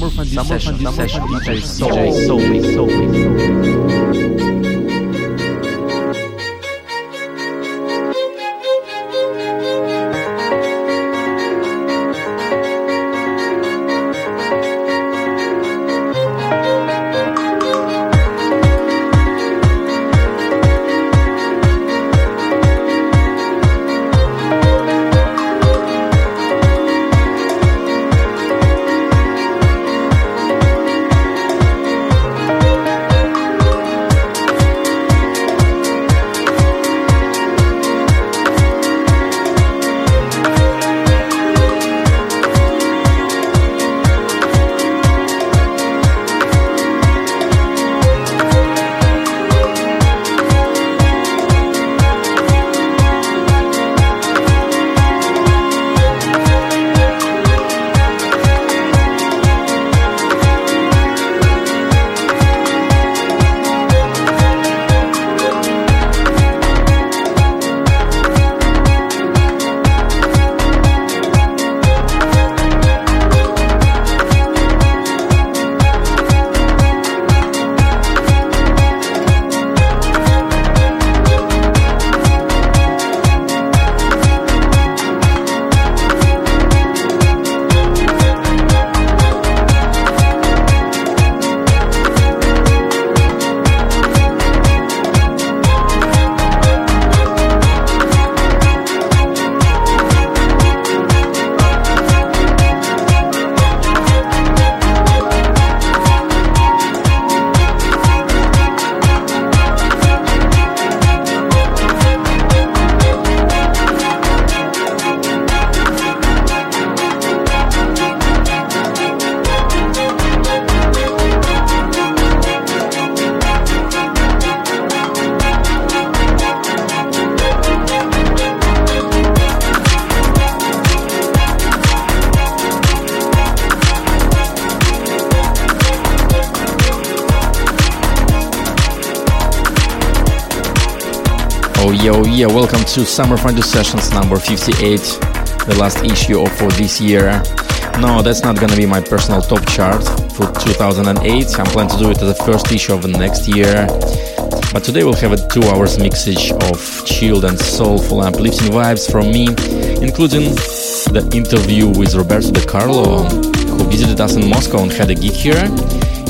Summer Fondue Session, Summer Fondue DJ Soul, DJ Soul, Soul, Soul. Yo, yeah, welcome to Summer Fondue Sessions number 58, the last issue for this year. No, that's not gonna be my personal top chart for 2008. I'm planning to do it as the first issue of the next year. But today we'll have a two hours mixage of chilled and soulful uplifting vibes from me, including the interview with Roberto De Carlo, who visited us in Moscow and had a gig here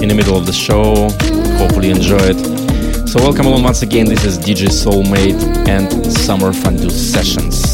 in the middle of the show. Hopefully enjoy it. So welcome along once again. This is DJ Soulmate and Summer Fondue Sessions.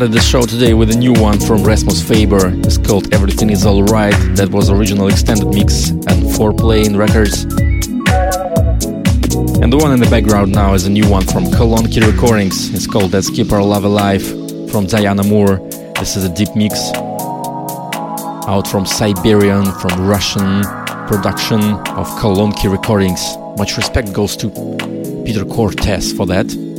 Started the show today with a new one from Rasmus Faber. It's called Everything Is Alright. That was original extended mix and Farplane Records. And the one in the background now is a new one from Kolonki Recordings. It's called Let's Keep Our Love Alive from Diana Moore. This is a deep mix out from Siberian, from Russian production of Kolonki Recordings. Much respect goes to Peter Cortez for that.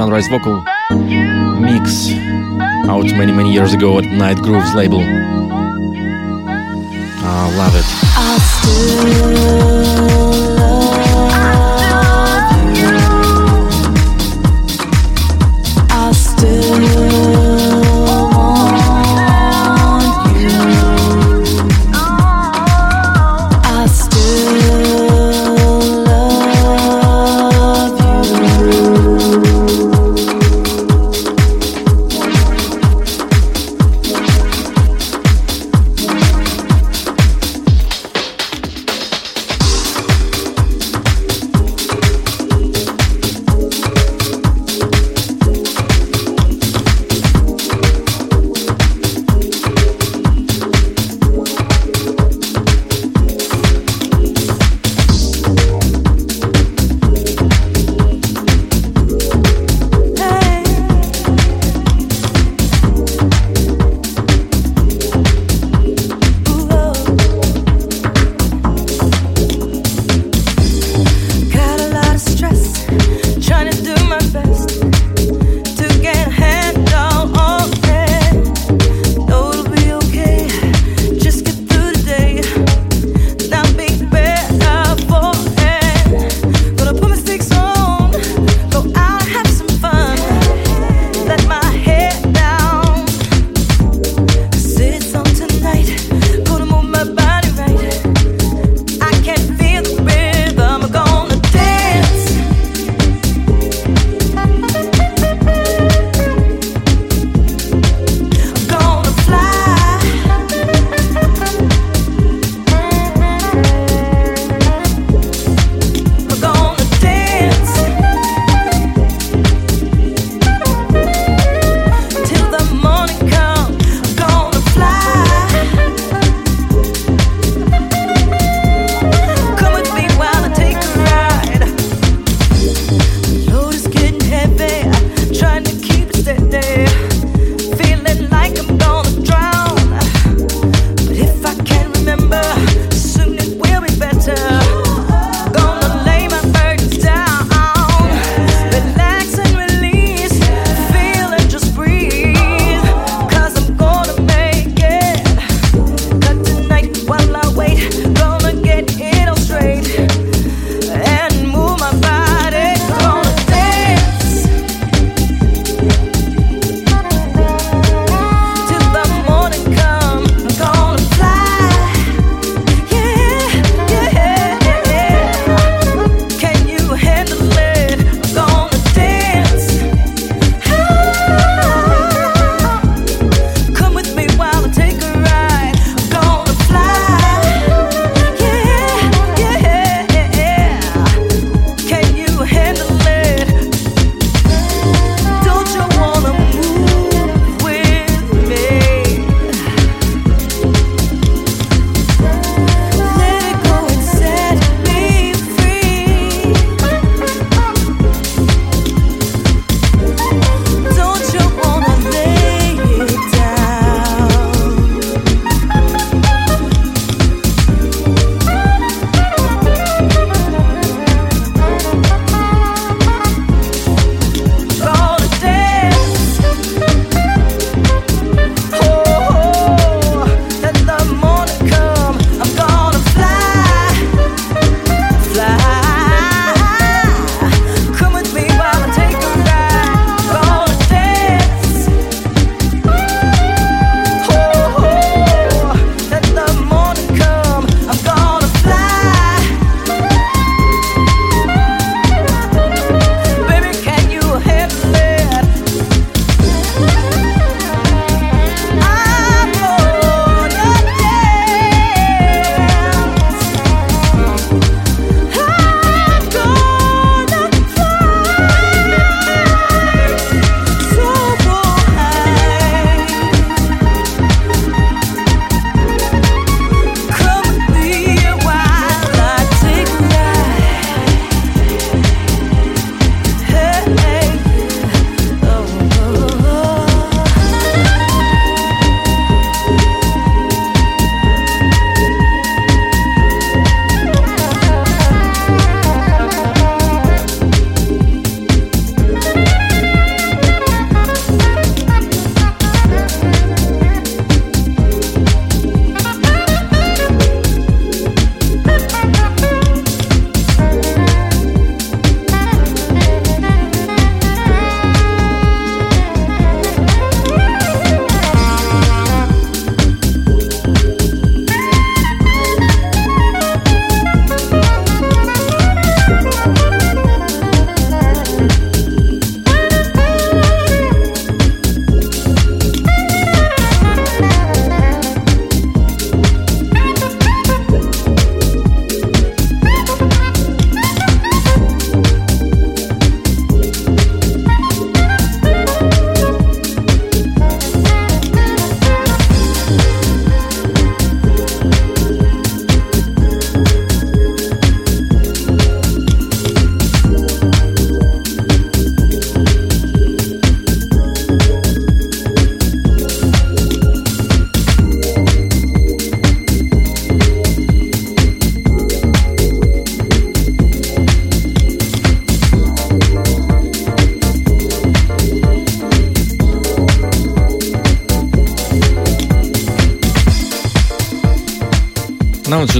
Sunrise Vocal mix out many many years ago at Nite Grooves label. I love it.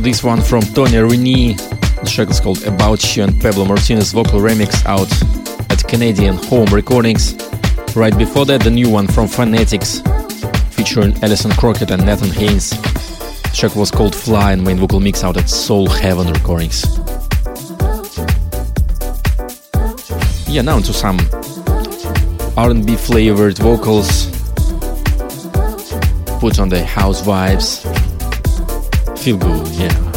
This one from Tonya Rini. The track is called About You and Pablo Martinez vocal remix out at Canadian Home Recordings. Right before that, the new one from Fanatix featuring Alison Crockett and Nathan Haines. The track was called Fly and main vocal mix out at Soul Heaven Recordings. Yeah, now to some R&B flavored vocals. Put on the house vibes. Feel good, yeah.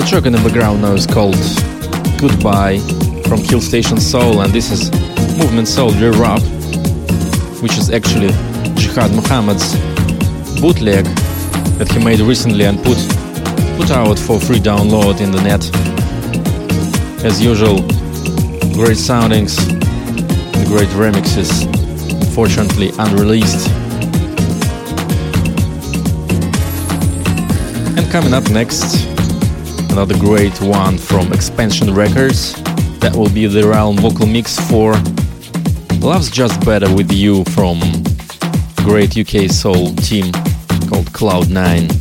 The track in the background now is called Goodbye from Hill Station Soul, and this is Movement Soul Re-Rap, which is actually Jihad Muhammad's bootleg that he made recently and put put out for free download in the net. As usual, great soundings, and great remixes, fortunately unreleased. And coming up next, another great one from Expansion Records. That will be the Realm vocal mix for Love's Just Better With You from great UK soul team called Cloud9.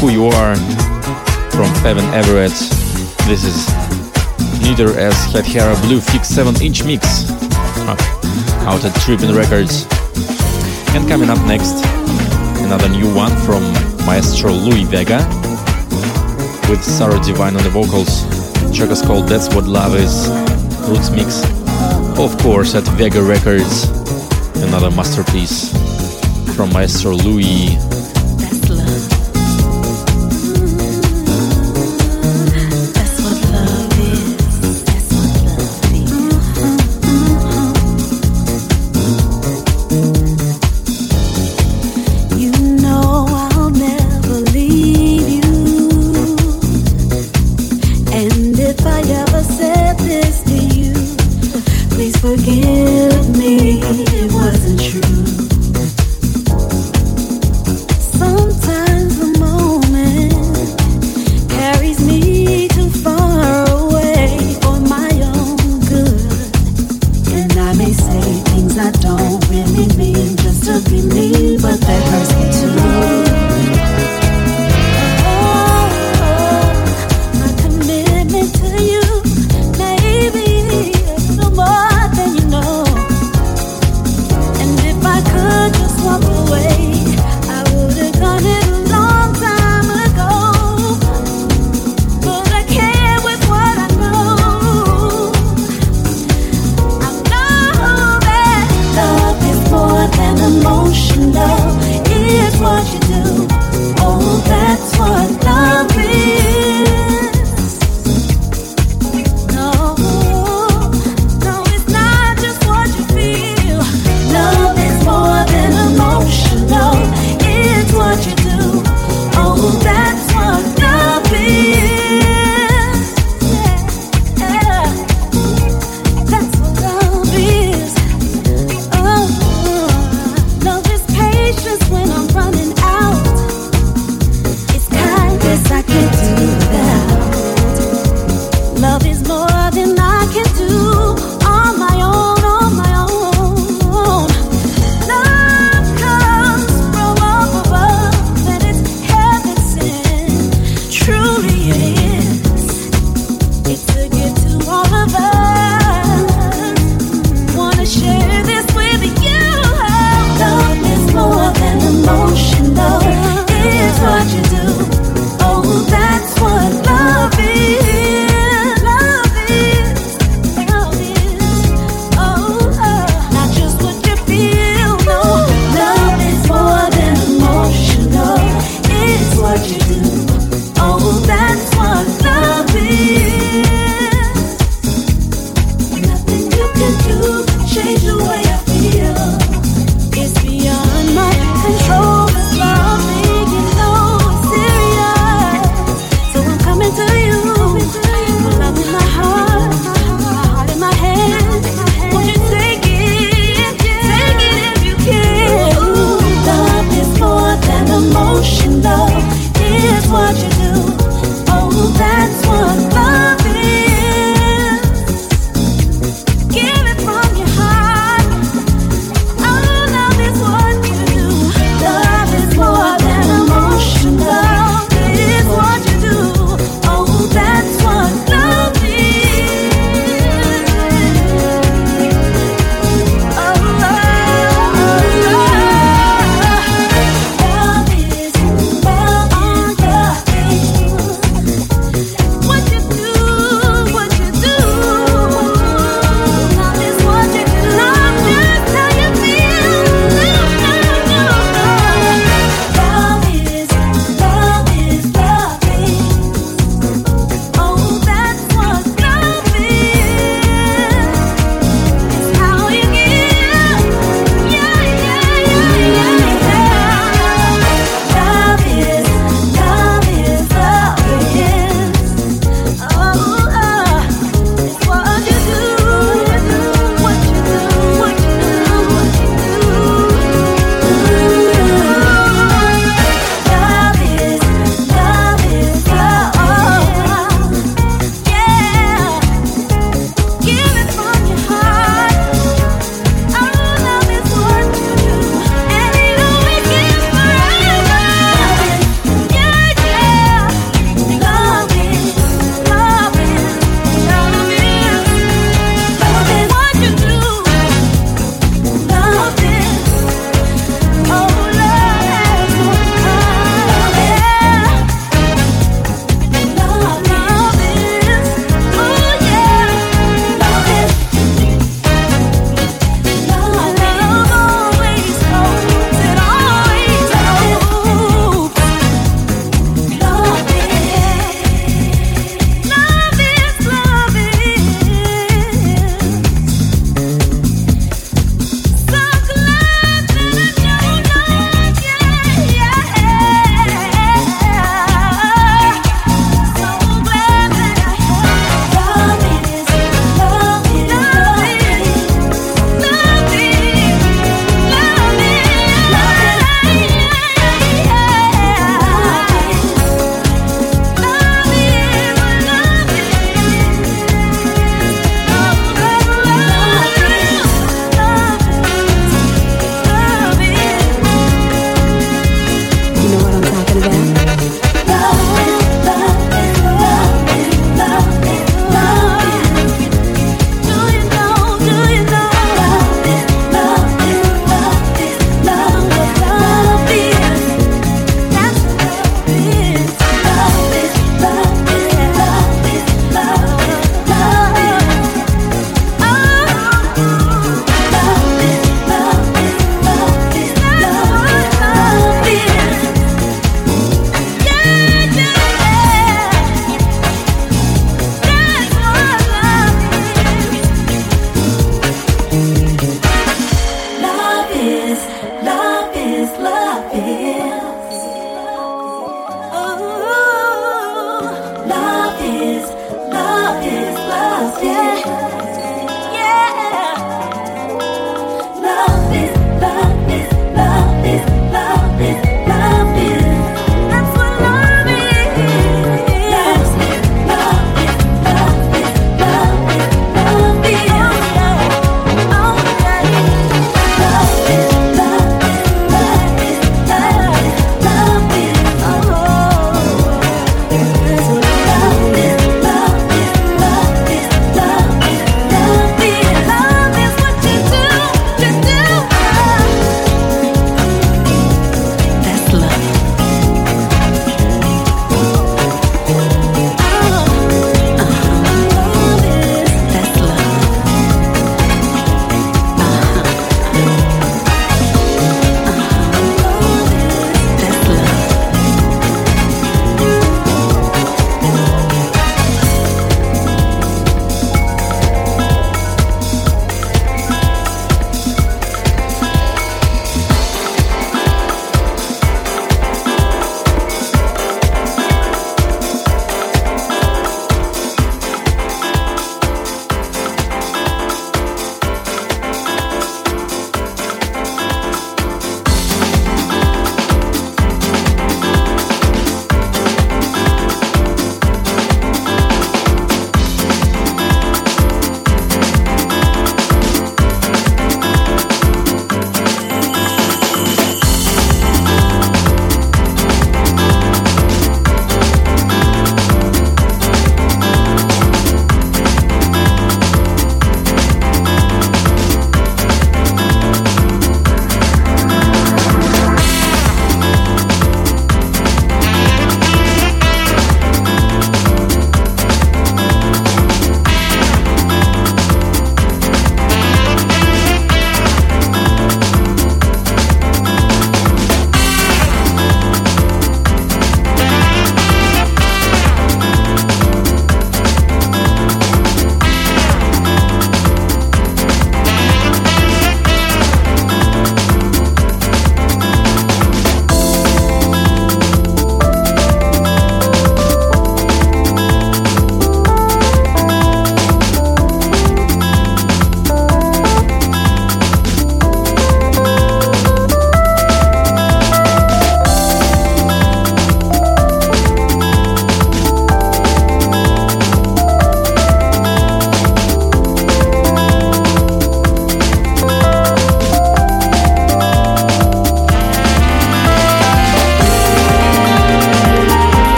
Who You Are from Evan Everett. This is Neither as Hedhera Blue Fix 7 inch mix out at Trippin Records. And coming up next, another new one from Maestro Louie Vega with Sarah Devine on the vocals. The track is called That's What Love Is Roots Mix. Of course, at Vega Records, another masterpiece from Maestro Louie. forgive me, it wasn't true.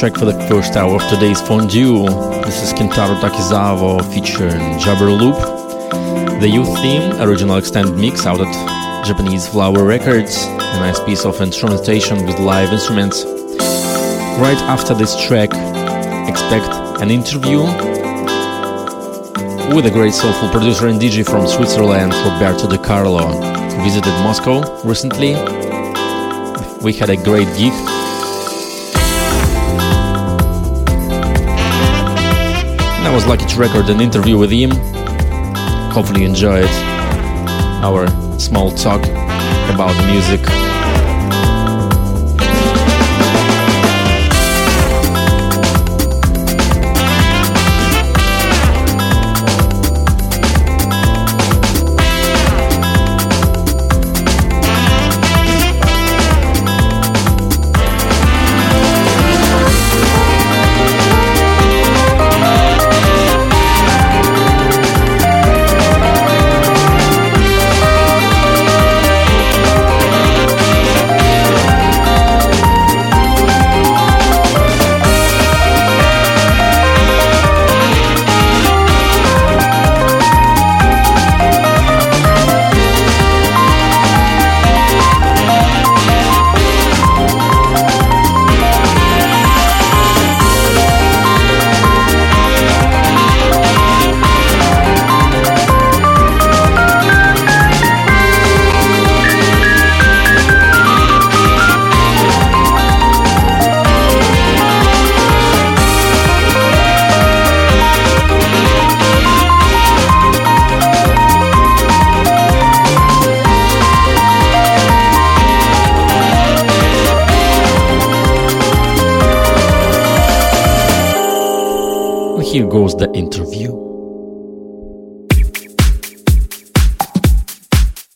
Track for the first hour of today's fondue. This is Kentaro Takizawa featuring Jabber Loop. The youth theme, original extended mix out at Japanese Flower Records. A nice piece of instrumentation with live instruments. Right after this track, expect an interview with a great soulful producer and DJ from Switzerland, Roberto De Carlo, who visited Moscow recently. We had a great gig. I was lucky to record an interview with him. Hopefully, you enjoyed our small talk about music.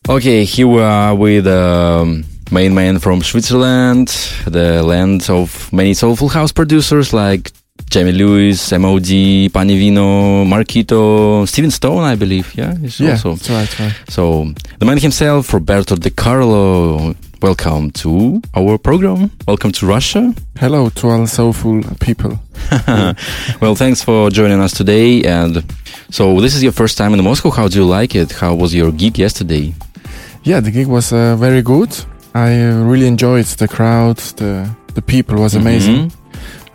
Okay, here we are with um, main man from Switzerland, the land of many soulful house producers like Jamie Lewis, MOD, Panivino, Marquito, Steven Stone, I believe. Yeah, he's Yeah, also. that's right, right. So the man himself, Roberto De Carlo. Welcome to our program. Welcome to Russia. Hello to all soulful people. well, thanks for joining us today. And so this is your first time in Moscow. How do you like it? How was your gig yesterday? Yeah, the gig was uh, very good. I uh, really enjoyed the crowd. The the people was amazing. Mhm.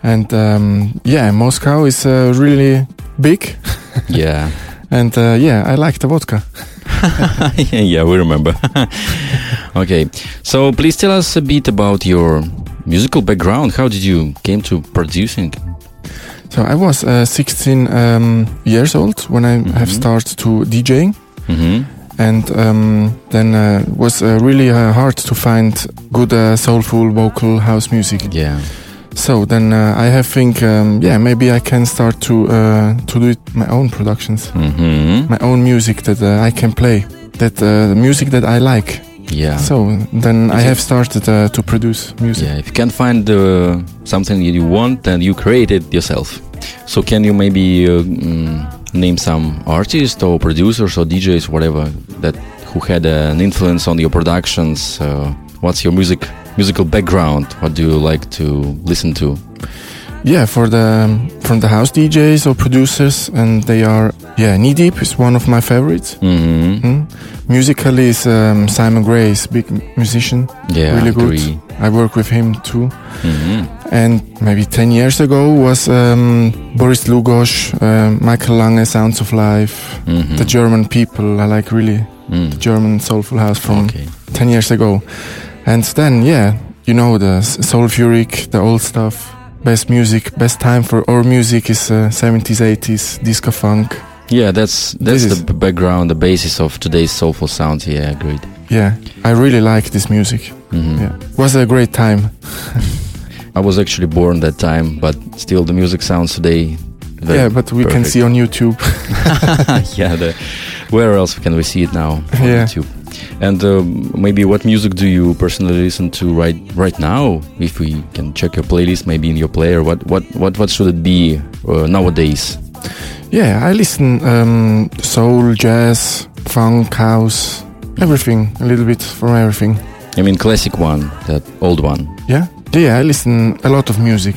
And um, yeah, Moscow is uh, really big. Yeah. And uh, yeah, I like the vodka. yeah, yeah, we remember. okay, so please tell us a bit about your musical background. How did you came to producing? So I was uh, 16 um, years old when I have Mhm. started to DJing. hmm and um, then uh, was uh, really uh, hard to find good uh, soulful vocal house music. Yeah. So then uh, I have think, um, yeah, maybe I can start to uh, to do it my own productions, hmm my own music that uh, I can play, that uh, music that I like. Yeah. So then I If you- have started uh, to produce music. yeah. If you can't find uh, something that you want, then you create it yourself. So can you maybe uh, mm, name some artists or producers or DJs, whatever, that who had an influence on your productions? Uh, what's your music musical background? What do you like to listen to? Yeah, for the from the house DJs or producers, and they are yeah, Knee Deep is one of my favorites. hmm Mm. Musically is um, Simon Grey is big musician. Yeah, really I good. agree. I work with him too. hmm And maybe 10 years ago was um, Boris Dlugosch, uh, Michael Lange, Sounds of Life, hmm the German people. I like really Mm. German soulful house from Okay. 10 years ago. And then, yeah, you know, the s- Soulfuric, the old stuff. Best music, best time for our music is uh, 70s, 80s, disco funk. Yeah, that's that's This the background, the basis of today's soulful sounds. Yeah, agreed. Yeah, I really like this music. hmm Yeah, was a great time. I was actually born that time, but still the music sounds today. yeah, but we can see on YouTube. yeah, the, where else can we see it now? On Yeah. YouTube. And um, maybe what music do you personally listen to right right now? If we can check your playlist, maybe in your player, what what what what should it be uh, nowadays? Yeah, I listen um, soul, jazz, funk, house, everything, a little bit from everything. I mean, classic one, that old one. Yeah, yeah, I listen a lot of music.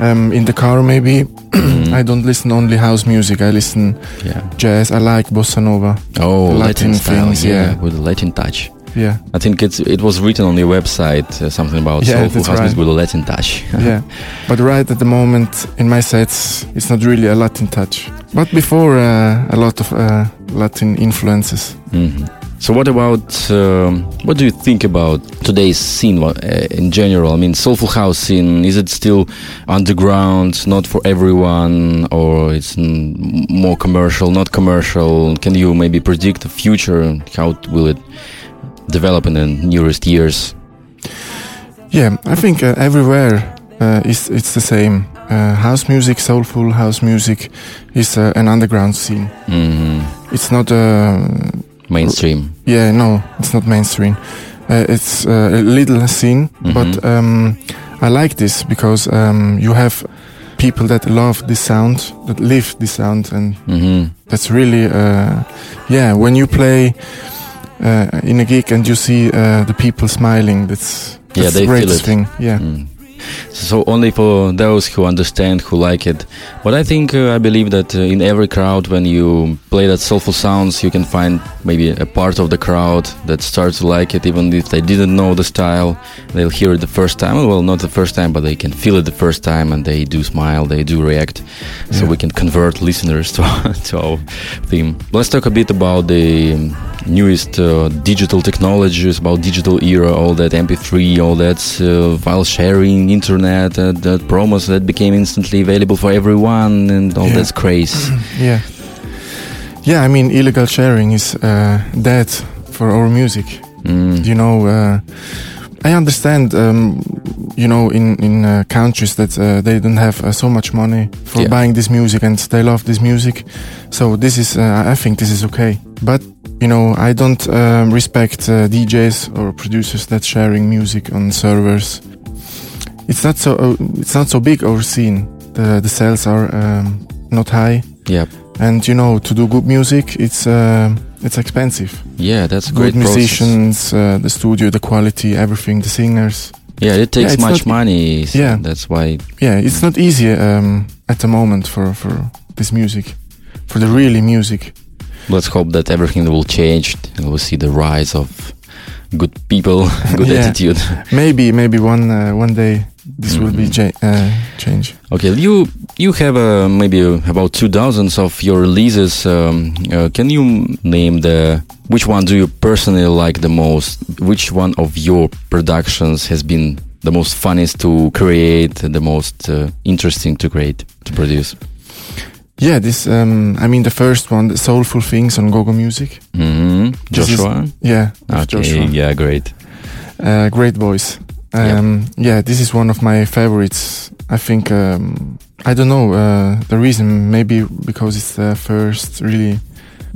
um, in the car maybe. I don't listen only house music. I listen Yeah. jazz. I like bossa nova. Oh, Latin, Latin style, things, yeah, yeah. with Latin touch. Yeah, I think it's it was written on your website uh, something about Yeah, soulful that's house right. with a Latin touch. yeah. But right at the moment in my sets, it's not really a Latin touch. But before, uh, a lot of uh, Latin influences. Mhm. So what about um, what do you think about today's scene uh, in general? I mean, soulful house scene is it still underground, not for everyone, or it's mm, more commercial, not commercial? Can you maybe predict the future? How will it develop in the nearest years? Yeah, I think uh, everywhere uh, is it's the same. Uh, house music, soulful house music, is uh, an underground scene. hmm It's not uh, Mainstream. Yeah, no, it's not mainstream. Uh, it's uh, a little scene, Mhm. but um, I like this because um, you have people that love this sound, that live this sound, and hmm that's really, uh, yeah. When you play in a gig and you see uh, the people smiling, that's, that's Yeah, they the feel it. thing. Yeah, Mm. So only for those who understand, who like it. But I think uh, I believe that uh, in every crowd, when you play that soulful sounds, you can find maybe a part of the crowd that starts to like it, even if they didn't know the style. They'll hear it the first time. Well, not the first time, but they can feel it the first time, and they do smile, they do react. So we can convert listeners to to our theme. Let's talk a bit about the newest uh, digital technologies, about digital era, all that MP3, all that uh, file sharing, internet, uh, that promos that became instantly available for everyone, and all Yeah. that's craze. yeah, yeah. I mean, illegal sharing is uh, dead for our music. Mm. you know uh, i understand um, you know in in uh, countries that uh, they don't have uh, so much money for Yeah. buying this music and they love this music so this is uh, i think this is okay but you know i don't um, respect uh, djs or producers that sharing music on servers it's not so uh, it's not so big our scene the the sales are um, not high Yep. and you know to do good music it's uh, it's expensive Yeah, that's a good musicians, uh, the studio, the quality, everything, the singers. Yeah, it takes it's much money. so Yeah. that's why. Yeah, it's not easy um, at the moment for for this music, for the really music. Let's hope that everything will change, and we'll see the rise of good people, good Yeah. attitude. Maybe maybe one uh, one day this will be Mhm. cha- uh, change. Okay, you you have uh, maybe about two dozens of your releases. Um, uh, can you name the which one do you personally like the most? Which one of your productions has been the most funniest to create, the most uh, interesting to create to produce? Yeah, this um, I mean the first one, the Soulful Things on Gogo Music. hmm This is- Joshua. Yeah, okay, Joshua. yeah, great. Uh, great voice. Um, Yeah, this is one of my favorites. I think um, I don't know uh, the reason. Maybe because it's the first really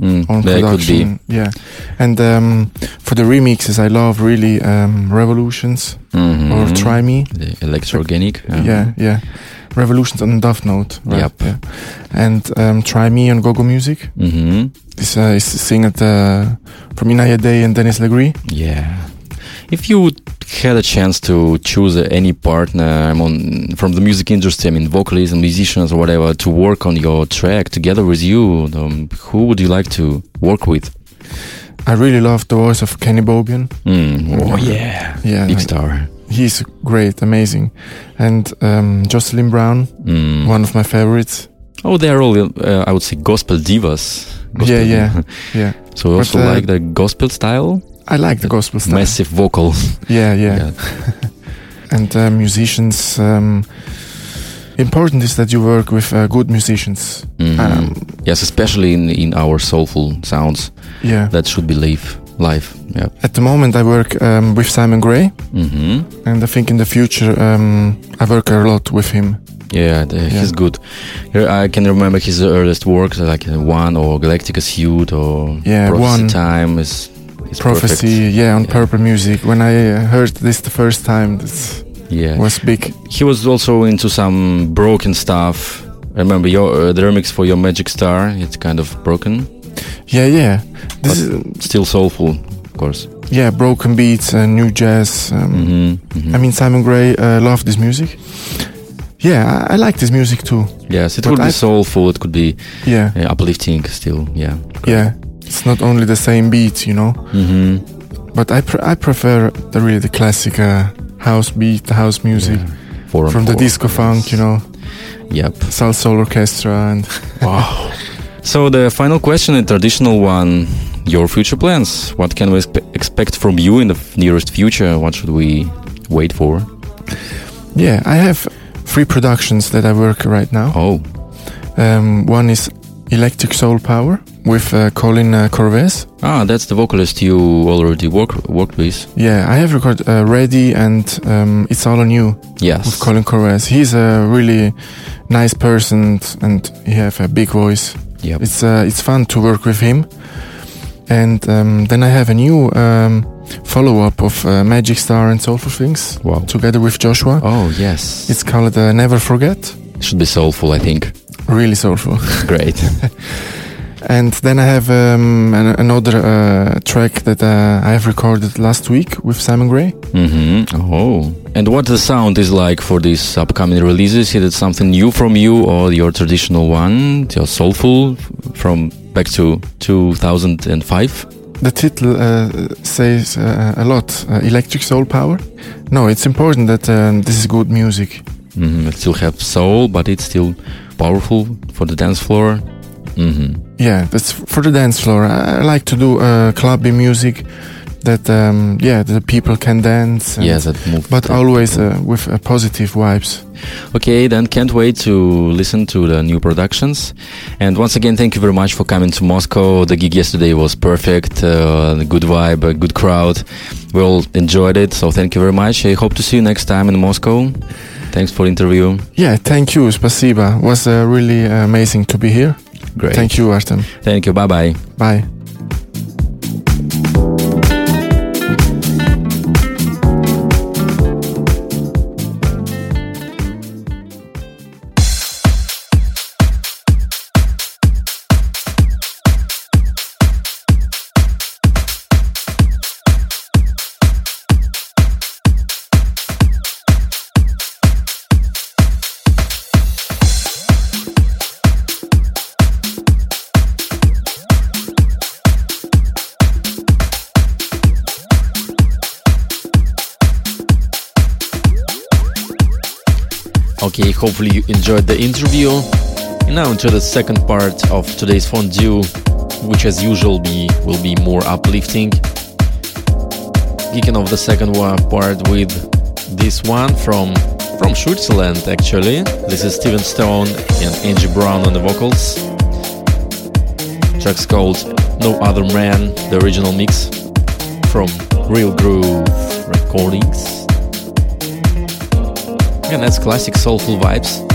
Mm, on there could be. production. Yeah, and um, for the remixes, I love really um, Revolutions Mhm. or Try Me. the electroorganic. uh, Yeah, yeah, Revolutions on Duff Note. Right? Yep. Yeah. And um, Try Me on Gogo Music. hmm This uh, is singed uh, from Inaya Day and Dennis Legree. Yeah. If you had a chance to choose any partner I'm on, from the music industry, I mean, vocalists and musicians or whatever, to work on your track together with you, um, who would you like to work with? I really love the voice of Kenny Bobien. Mm. Oh, yeah. Yeah, Big star. he's great, amazing. And um, Jocelyn Brown, Mm. one of my favorites. Oh, they're all, uh, I would say, gospel divas. Gospel- Yeah, yeah, yeah. so But, also uh, like the gospel style? I like the gospel style. Massive vocal. Yeah, yeah. yeah. And uh, musicians. Um, important is that you work with uh, good musicians. Mhm. Um, yes, especially in, in our soulful sounds. yeah. That should be live. Live. Yeah. At the moment, I work um, with Simon Grey, hmm and I think in the future um, I work a lot with him. Yeah, the, he's good. I can remember his earliest work, like uh, One or Galactica Suit or Yeah, Prophecy One. Time is Prophecy, perfect. yeah, on Yeah. Purple Music. When I uh, heard this the first time, this Yeah, was big. he was also into some broken stuff. I remember your uh, the remix for your Magic Star. It's kind of broken, Yeah, yeah. This is still soulful, of course. yeah, broken beats, and new jazz. Um, hmm I mean, Simon Grey uh, loved this music. yeah, I, I like this music too. Yes, it But could be I- soulful. It could be Yeah, uh, uplifting. Still, yeah. yeah. It's not only the same beat, you know. Mm-hmm. But I pre- I prefer the really the classic uh, house beat, the house music and from the four. disco funk, you know, Yep. Salsoul Orchestra, and wow. So the final question, a traditional one. Your future plans. What can we expe- expect from you in the f- nearest future? What should we wait for? yeah, I have three productions that I work right now. Oh, Um, one is Electric Soul Power with uh, Colin uh, Corvez. ah, that's the vocalist you already work worked with. Yeah, I have recorded uh, Ready and um, It's All on You Yes. with Colin Corvez. He's a really nice person and he have a big voice. Yep. It's uh, it's fun to work with him. And um, then I have a new um, follow up of uh, Magic Star and Soulful Things Wow. together with Joshua. Oh yes. It's called uh, Never Forget. should be soulful, I think. Really soulful. Great. And then I have um, an, another uh, track that uh, I have recorded last week with Simon Grey. mm-hmm. Oh. And what the sound is like for these upcoming releases? Is it something new from you or your traditional one? Your soulful from back to 2005? The title uh, says uh, a lot uh, Electric Soul Power. No, it's important that um, this is good music. Mm-hmm. It still have soul, but it's still powerful for the dance floor. Mm-hmm. Yeah, that's for the dance floor. I, like to do uh, clubby music that, um, yeah, the people can dance. and- Yes. But always uh, with uh, positive vibes. Okay, then can't wait to listen to the new productions. And once again, thank you very much for coming to Moscow. The gig yesterday was perfect, uh, good vibe, a good crowd. We all enjoyed it, so thank you very much. I hope to see you next time in Moscow. Thanks for the interview. Yeah, thank you, spasiba. Was uh, really amazing to be here. Great. Thank you, Artem. Thank you. Bye bye bye. Hopefully you enjoyed the interview. And now into the second part of today's fondue, which as usual be will be more uplifting. Kicking off the second part with this one from from Switzerland actually. This is Steven Stone and Angie Brown on the vocals. Track's called No Other Man, the original mix from Real Groove Recordings. Again, that's classic soulful vibes.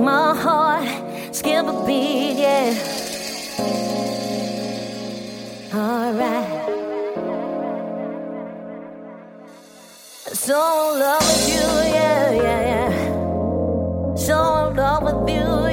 my heart skip a beat, yeah. Alright. So in love with you, yeah, yeah, yeah. So in love with you.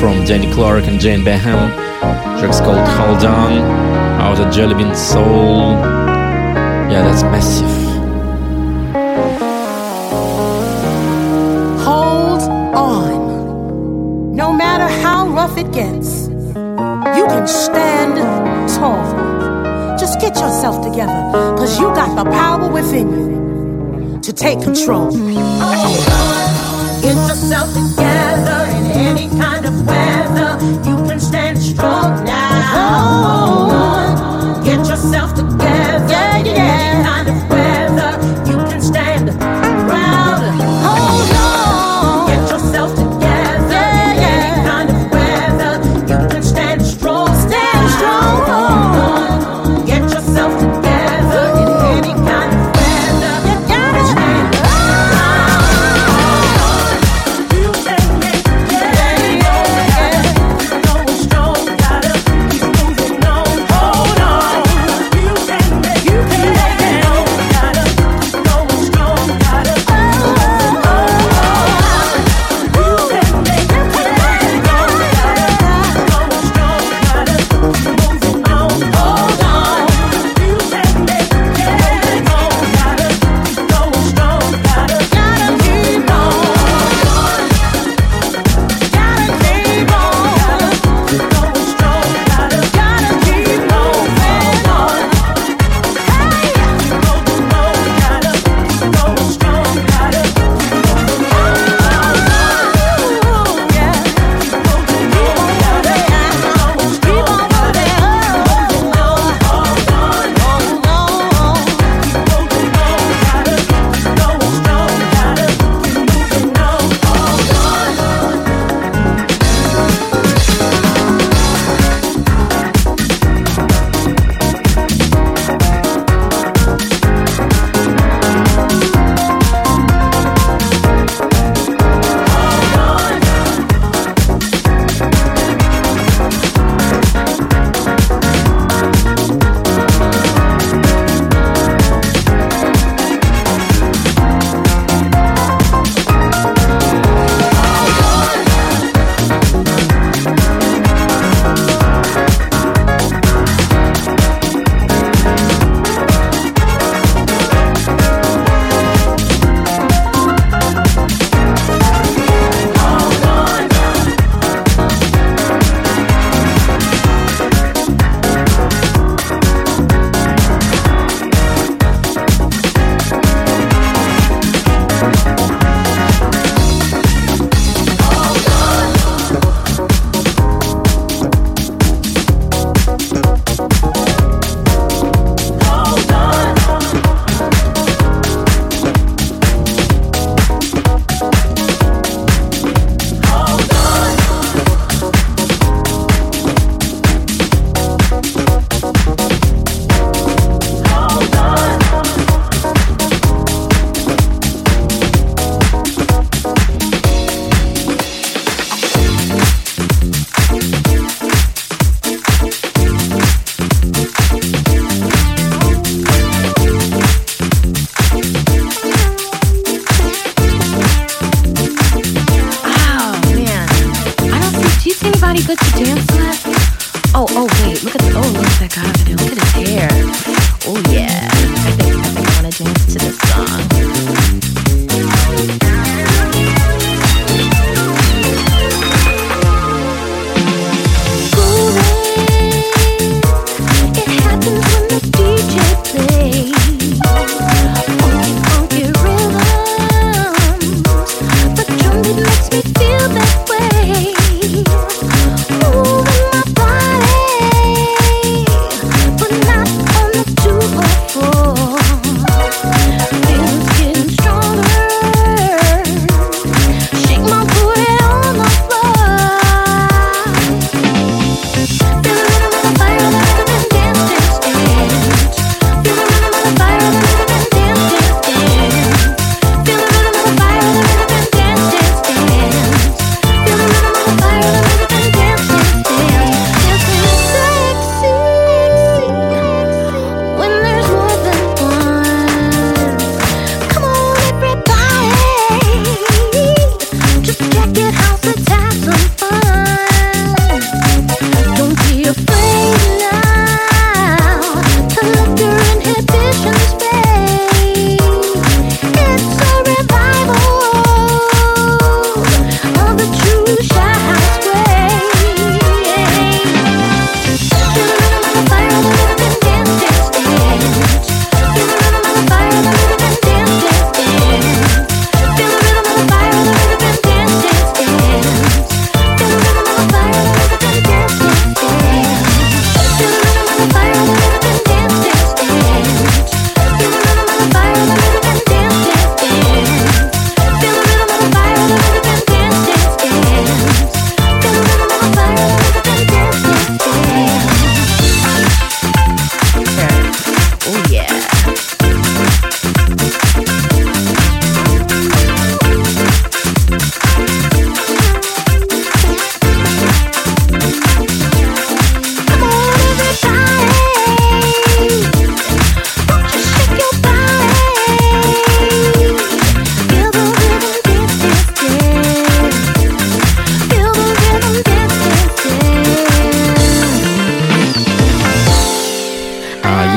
from Danny Clark and Jane Beham. Track's called Hold On, out of Jellybean Soul. Yeah, that's massive. Hold on. No matter how rough it gets, you can stand tall. Just get yourself together, cause you got the power within you to take control. Hold on. Get yourself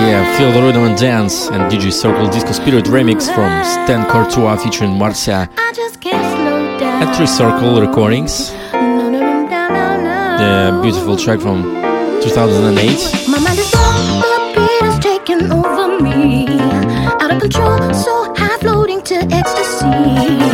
yeah, Feel the Rhythm and Dance and DJ Circle Disco Spirit remix from Stan Courtois featuring Marcia at Three Circle Recordings. The beautiful track from 2008. My mind is taking over me. Out of control, so high floating to ecstasy.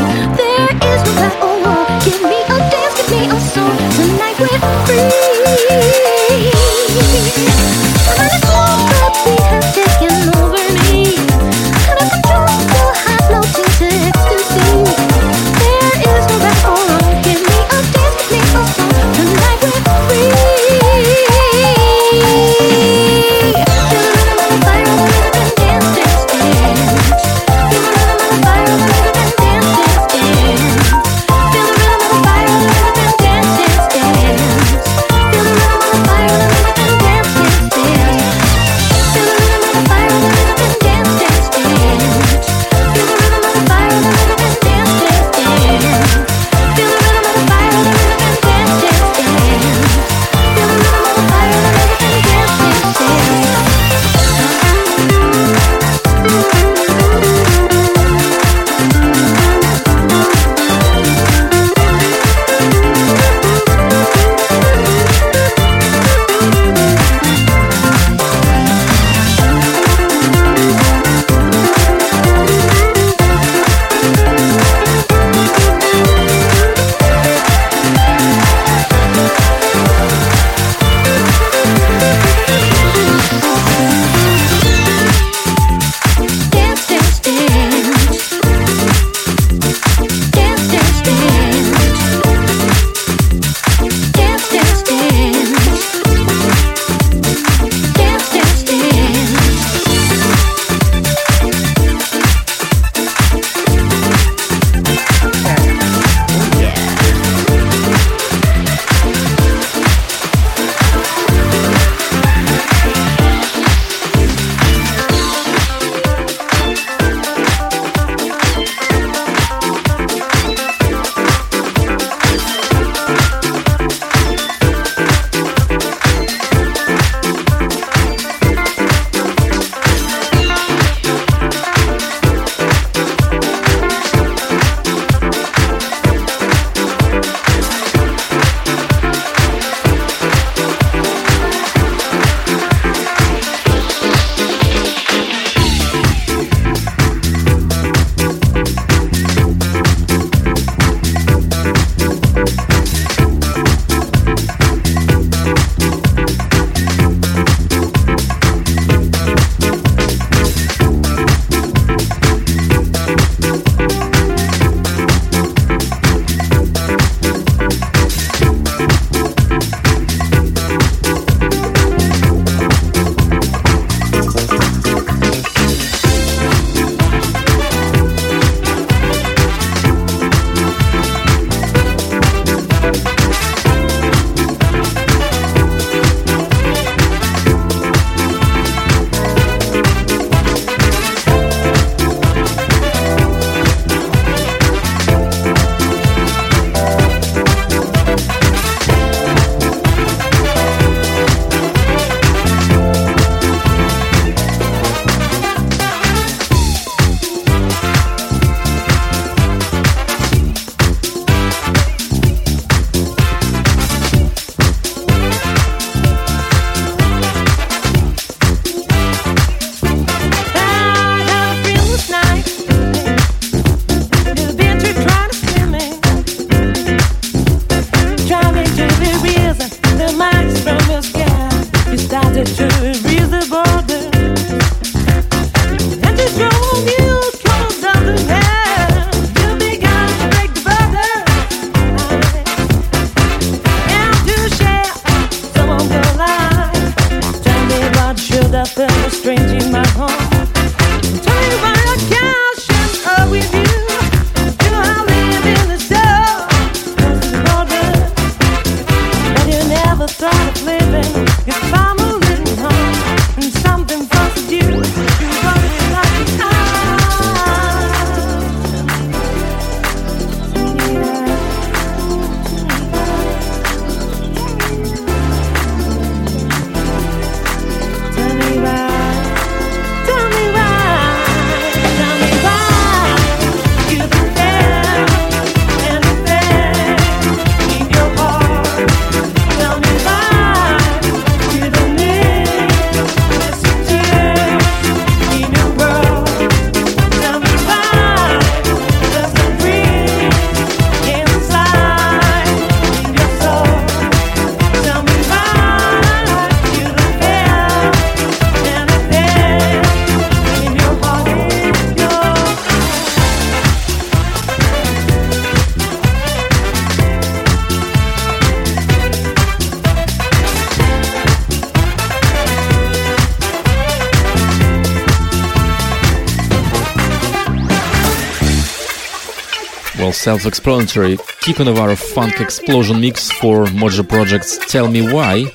self-explanatory. Kiko Navarro Funk Explosion mix for Mojo Project's Tell Me Why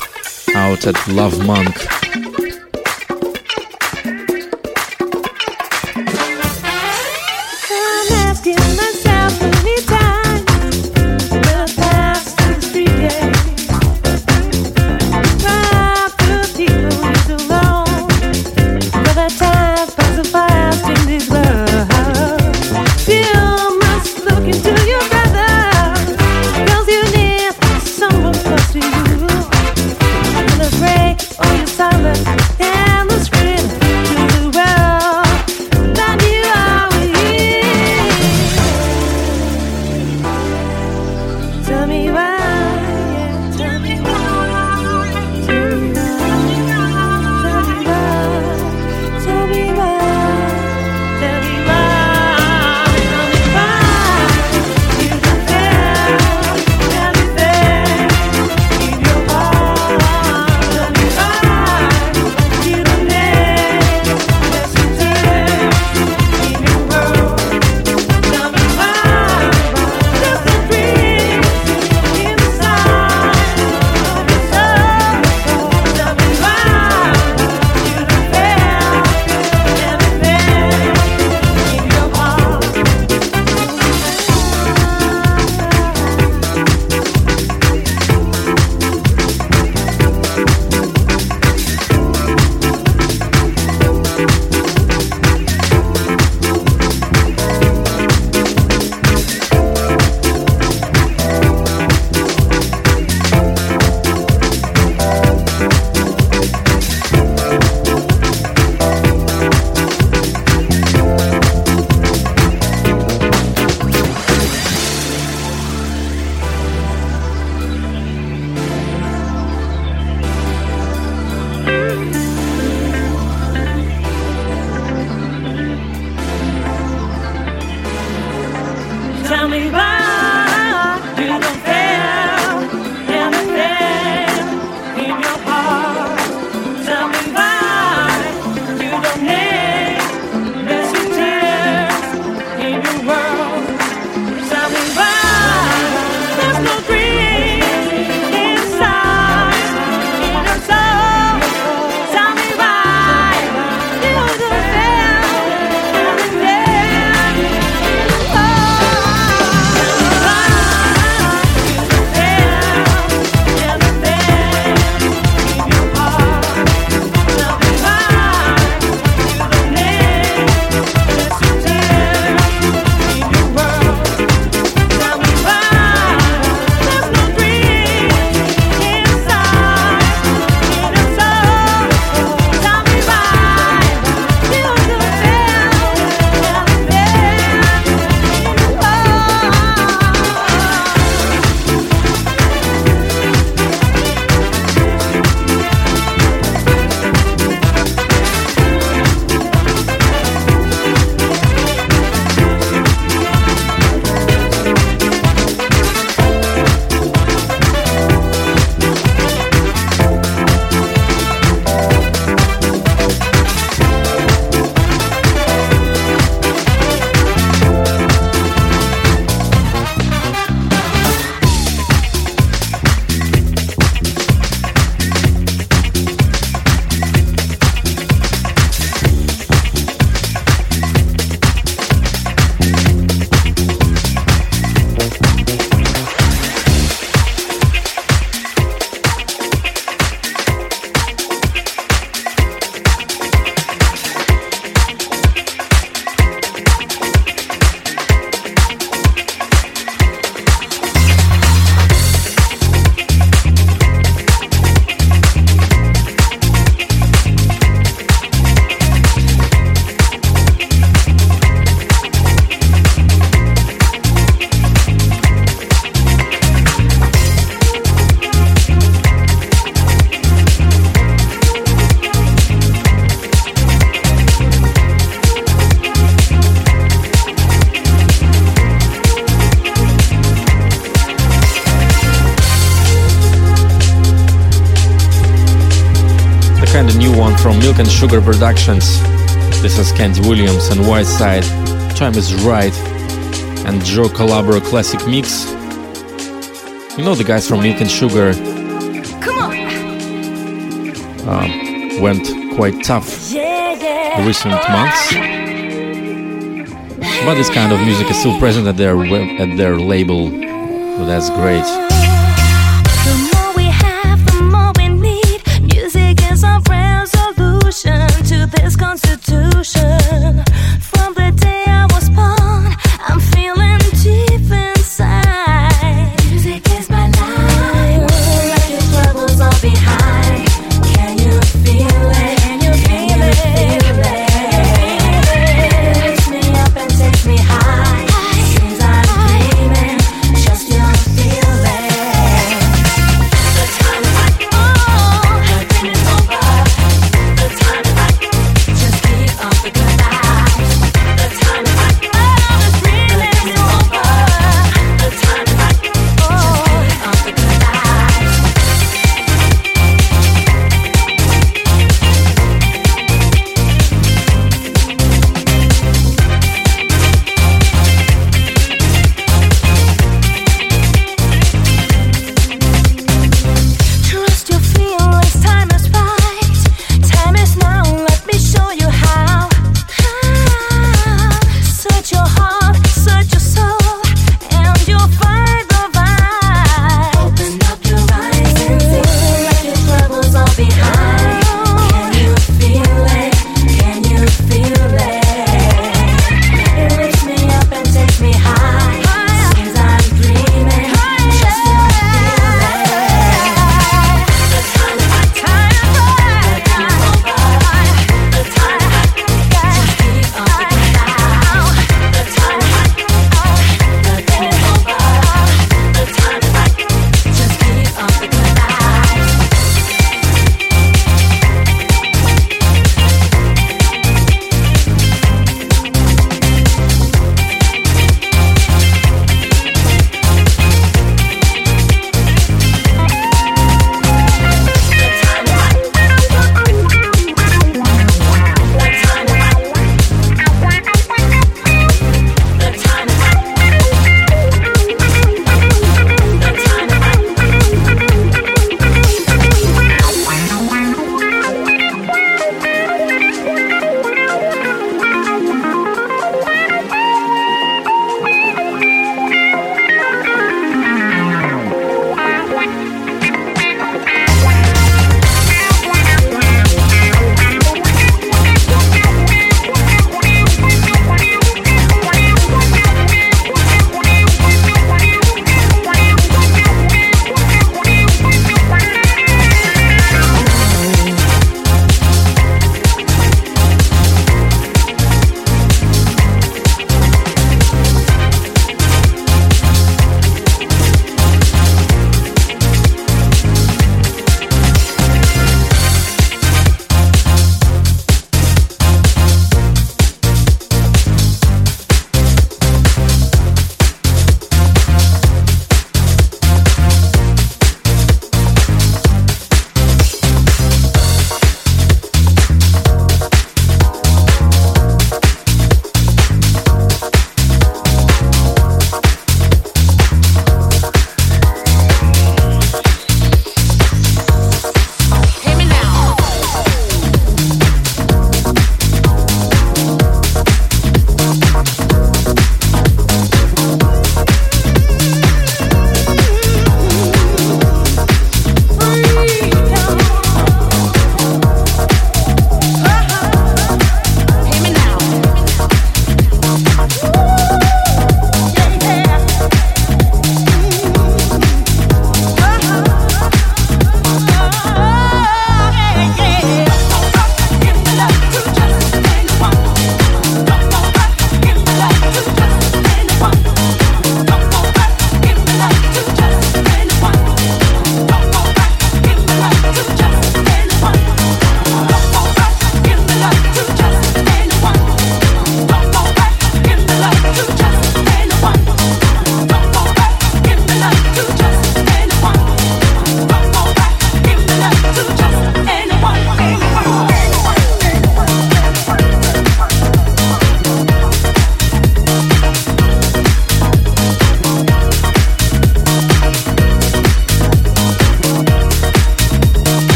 out at Love Monk. and Sugar Productions. This is Candy Williams and Whiteside. Time is right. And Joe Calabro classic mix. You know the guys from Milk and Sugar. Come Uh, went quite tough recent months. But this kind of music is still present at their at their label. That's great.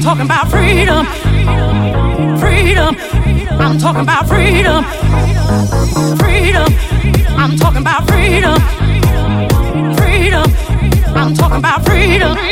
I'm talking about freedom. Freedom. I'm talking about freedom. Freedom. I'm talking about freedom. Freedom. I'm talking about freedom.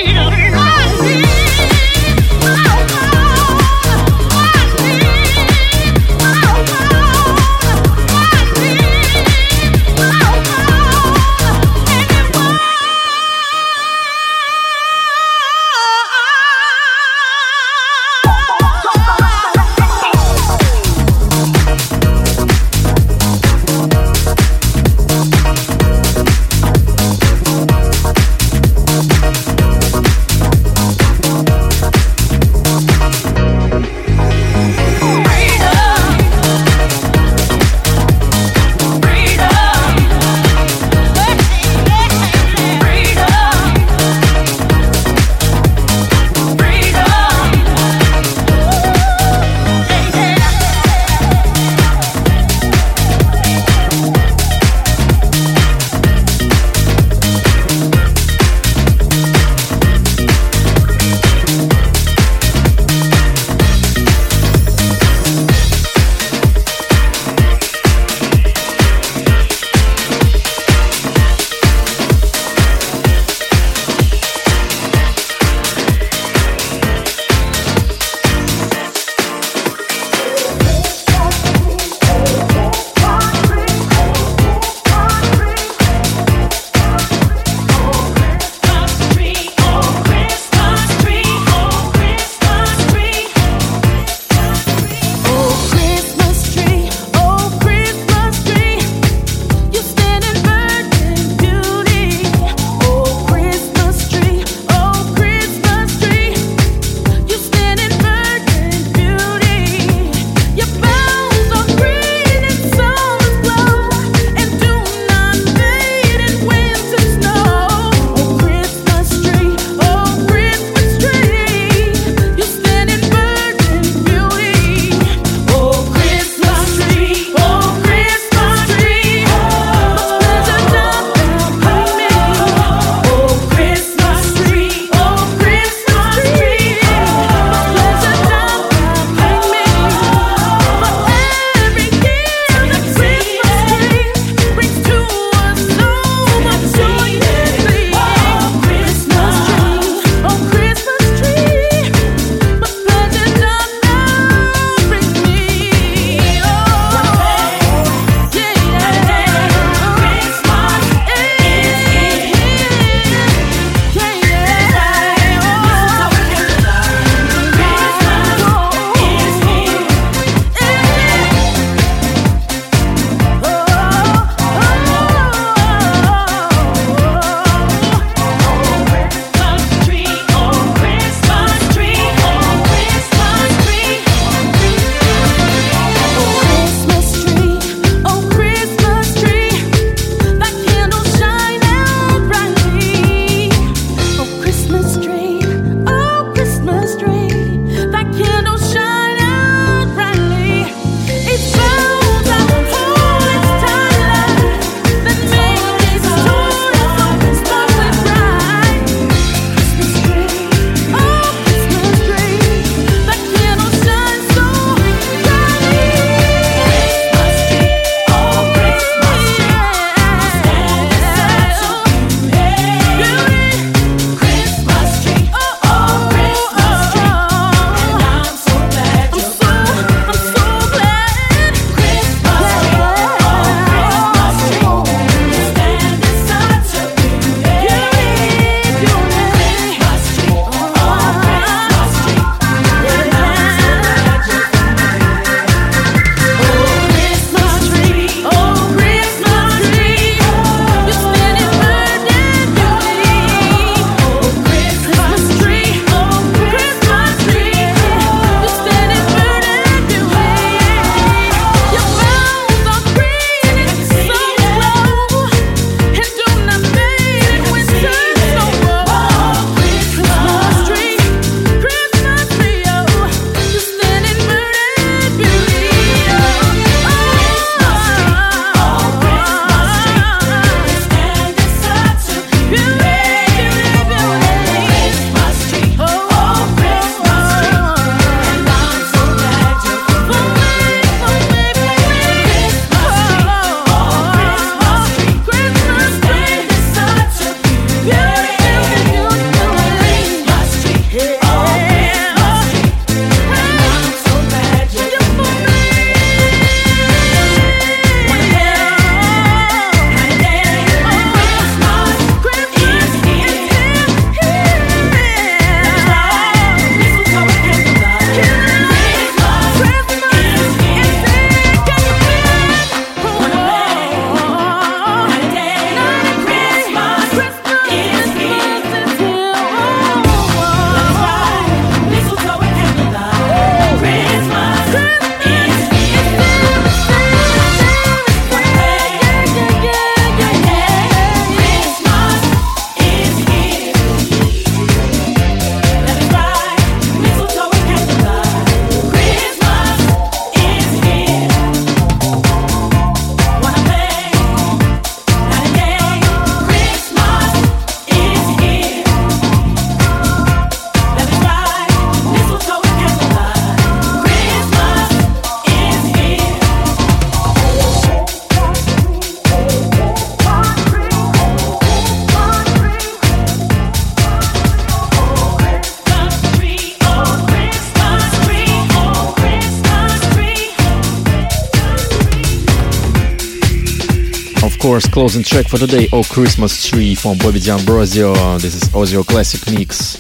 Course, closing track for today, Oh Christmas Tree from Bobby D'Ambrosio. This is Ozio Classic Mix.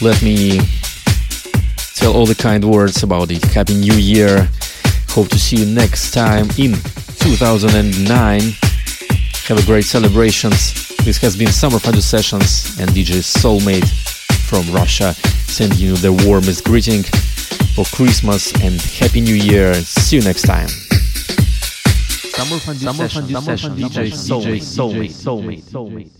Let me tell all the kind words about it. Happy New Year. Hope to see you next time in 2009. Have a great celebrations. This has been Summer Fondue Sessions and DJ Soulmate from Russia sending you the warmest greeting for Christmas and Happy New Year. See you next time. Summer Fondue Session, DJ Soulmate, Soulmate, Soulmate, Soulmate, Soulmate, Soulmate.